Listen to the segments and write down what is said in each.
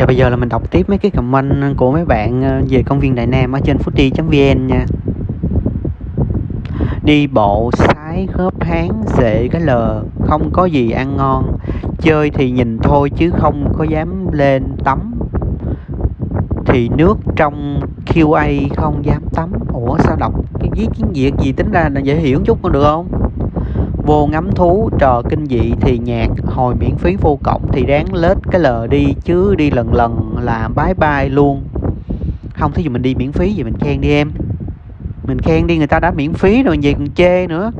Và bây giờ là mình đọc tiếp mấy cái comment của mấy bạn ờ, về công viên Đại Nam ở trên footy.vn nha. Đi bộ sái khớp háng dễ cái lờ, Không có gì ăn ngon. Chơi thì nhìn thôi chứ không có dám lên tắm. Thì nước trong QA không dám tắm. Ủa, sao đọc cái viết tiếng Việt gì tính ra là dễ hiểu chút còn được không? Vô ngắm thú, trò kinh dị thì nhạc hồi miễn phí vô cổng thì đáng lết cái lờ đi, chứ đi lần lần là bye bye luôn. Không, thí dụ mình đi miễn phí vậy mình khen đi em. Mình khen đi, người ta đã miễn phí rồi gì còn chê nữa.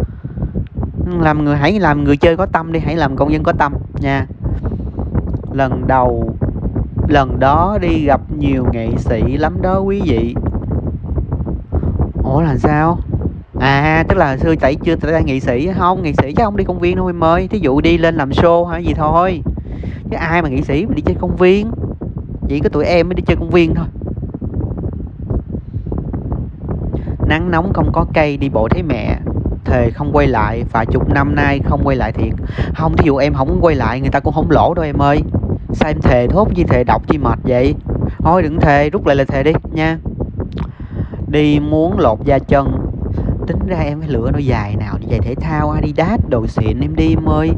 Làm người, hãy làm người chơi có tâm đi, hãy làm công dân có tâm nha. Lần đầu, lần đó đi gặp nhiều nghệ sĩ lắm đó quý vị. Ủa là sao? À tức là xưa tại chưa tại nghị sĩ không, nghị sĩ chứ không đi công viên đâu em ơi thí dụ đi lên làm show hay gì thôi. Chứ ai mà nghị sĩ mà đi chơi công viên? Chỉ có tụi em mới đi chơi công viên thôi. Nắng nóng không có cây, đi bộ thấy mẹ. Thề không quay lại và chục năm nay không quay lại thiệt. Không, thí dụ em không quay lại, người ta cũng không lỗ đâu, em ơi. Sao em thề thốt chi thề đọc chi mệt vậy? Thôi đừng thề, rút lại là thề đi, nha. Đi muốn lột da chân tính ra em phải lựa đôi giày nào, đi giày thể thao, Adidas, đồ xịn, em đi em ơi.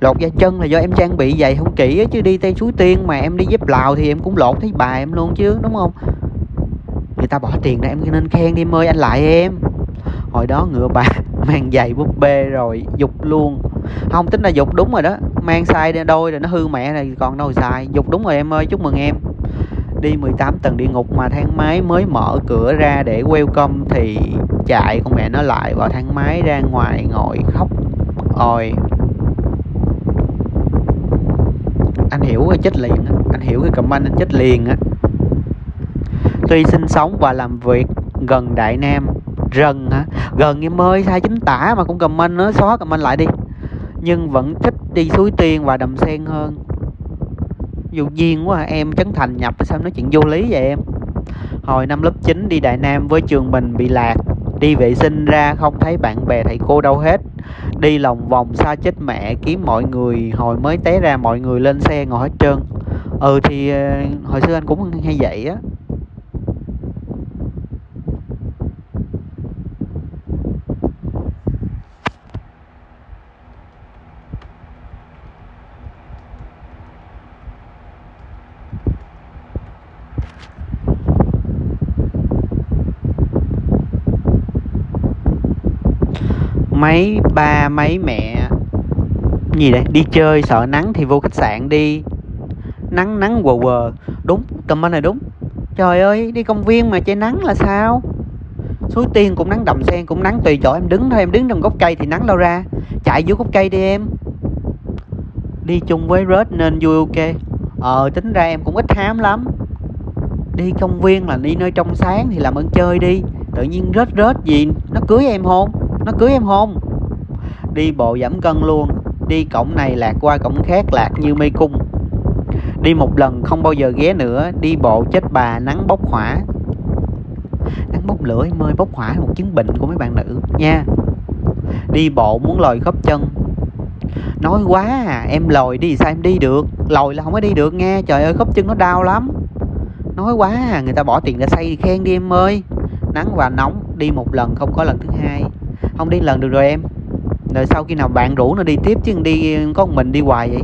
Lột da chân là do em trang bị giày không kỹ chứ, đi tây suối tiên mà em đi dép lào thì em cũng lột thấy bà em luôn chứ, đúng không? Người ta bỏ tiền ra em nên khen đi em ơi, anh lại em. Hồi đó ngựa bà mang giày búp bê rồi dục luôn. Không, tính là dục đúng rồi đó. Mang sai đôi rồi nó hư mẹ này, còn đâu sai dục đúng rồi em ơi, chúc mừng em đi 18 tầng địa ngục mà thang máy mới mở cửa ra để welcome thì chạy. Con mẹ nó lại vào thang máy ra ngoài ngồi khóc. Ôi. Anh hiểu cái chết liền á. Anh hiểu cái comment anh chết liền á. Tuy sinh sống và làm việc gần đại nam, rần hả gần em ơi, sai chính tả mà cũng comment nó, xóa comment lại đi. Nhưng vẫn thích đi suối tiên và đầm sen hơn vô duyên quá à, em Trấn Thành nhập sao nói chuyện vô lý vậy em? Hồi năm lớp 9 đi Đại Nam với trường mình bị lạc đi vệ sinh ra không thấy bạn bè thầy cô đâu hết. Đi lòng vòng xa chết mẹ kiếm mọi người hồi mới té ra mọi người lên xe ngồi hết trơn. Ừ thì ờ, hồi xưa anh cũng hay vậy á. Mấy ba, mấy mẹ, gì đây? Đi chơi, sợ nắng thì vô khách sạn đi. Nắng nắng, quờ quờ. Đúng comment này đúng. Trời ơi, đi công viên mà che nắng là sao? Suối tiên cũng nắng, đầm sen cũng nắng, tùy chỗ em đứng thôi. Em đứng trong gốc cây thì nắng đâu ra. Chạy dưới gốc cây đi em. Đi chung với rớt nên vui ok. Ờ tính ra em cũng ít hám lắm. Đi công viên là đi nơi trong sáng thì làm ơn chơi đi. Tự nhiên rớt rớt gì, nó cưới em không? Nó cưới em không? Đi bộ giảm cân luôn. Đi cổng này lạc qua cổng khác lạc như mê cung. Đi một lần không bao giờ ghé nữa. Đi bộ chết bà nắng bốc hỏa. Nắng bốc lửa em ơi, bốc hỏa là một chứng bệnh của mấy bạn nữ. Nha. Đi bộ muốn lòi khớp chân. Nói quá à em lòi đi sao em đi được? Lòi là không có đi được nghe. Trời ơi, khớp chân nó đau lắm. Nói quá à người ta bỏ tiền ra xây khen đi em ơi. Nắng và nóng, đi một lần không có lần thứ hai không đi lần được rồi em. Rồi sau khi nào bạn rủ nó đi tiếp chứ đi, có một mình đi hoài vậy?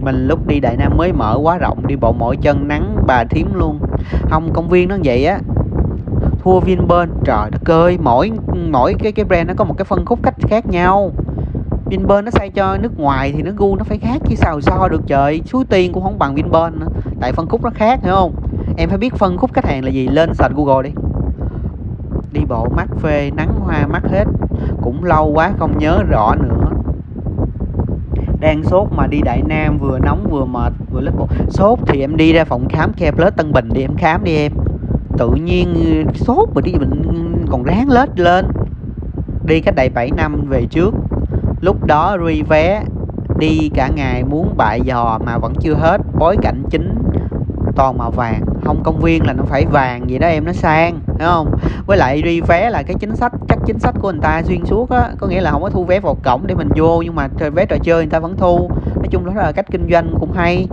Mình lúc đi đại nam mới mở quá rộng, đi bộ mỗi chân, nắng, bà thím luôn. Không, công viên nó vậy á. Thua vinpearl trời đất ơi, mỗi mỗi cái cái brand nó có một cái phân khúc cách khác nhau. Vinpearl nó xây cho nước ngoài thì nó gu nó phải khác chứ sao so được trời. Suối tiên cũng không bằng vinpearl nữa. Tại phân khúc nó khác, hiểu không? Em phải biết phân khúc khách hàng là gì. Lên search google đi đi bộ mắt phê, nắng hoa mắt hết. Cũng lâu quá không nhớ rõ nữa. Đang sốt mà đi đại nam vừa nóng vừa mệt, vừa lớp bộ. Sốt thì em đi ra phòng khám care plus tân bình đi em khám đi em. Tự nhiên ờ, sốt mà đi bệnh, còn ráng lết lên. Đi cách đây 7 năm về trước. Lúc đó ri vé đi cả ngày muốn bại dò mà vẫn chưa hết. Bối cảnh chính toàn màu vàng. Không, công viên là nó phải vàng vậy đó em, nó sang, hiểu không? Với lại đi vé là cái chính sách, chắc chính sách của người ta xuyên suốt á. Có nghĩa là không có thu vé vào cổng để mình vô, nhưng mà vé trò chơi người ta vẫn thu. Nói chung đó là cách kinh doanh cũng hay.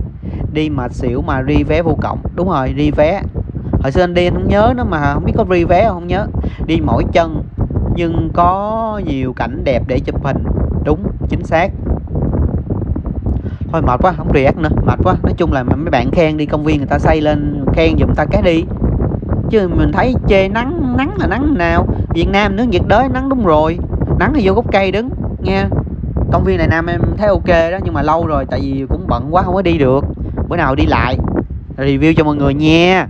Đi mà xỉu mà đi vé vô cổng. Đúng rồi đi vé. Hồi xưa anh đi anh không nhớ nữa mà, không biết có ri vé không nhớ. Đi mỗi chân, nhưng có nhiều cảnh đẹp để chụp hình. Đúng, chính xác thôi mệt quá, không react nữa, mệt quá. Nói chung là mấy bạn khen đi, công viên người ta xây lên, khen giùm ta cái đi. Chứ mình thấy chê nắng nắng là nắng nào? Việt nam nước nhiệt đới, nắng đúng rồi. Nắng thì vô gốc cây đứng nha công viên này nam em thấy ok đó, nhưng mà lâu rồi, tại vì cũng bận quá, không có đi được. Bữa nào đi lại, review cho mọi người nha.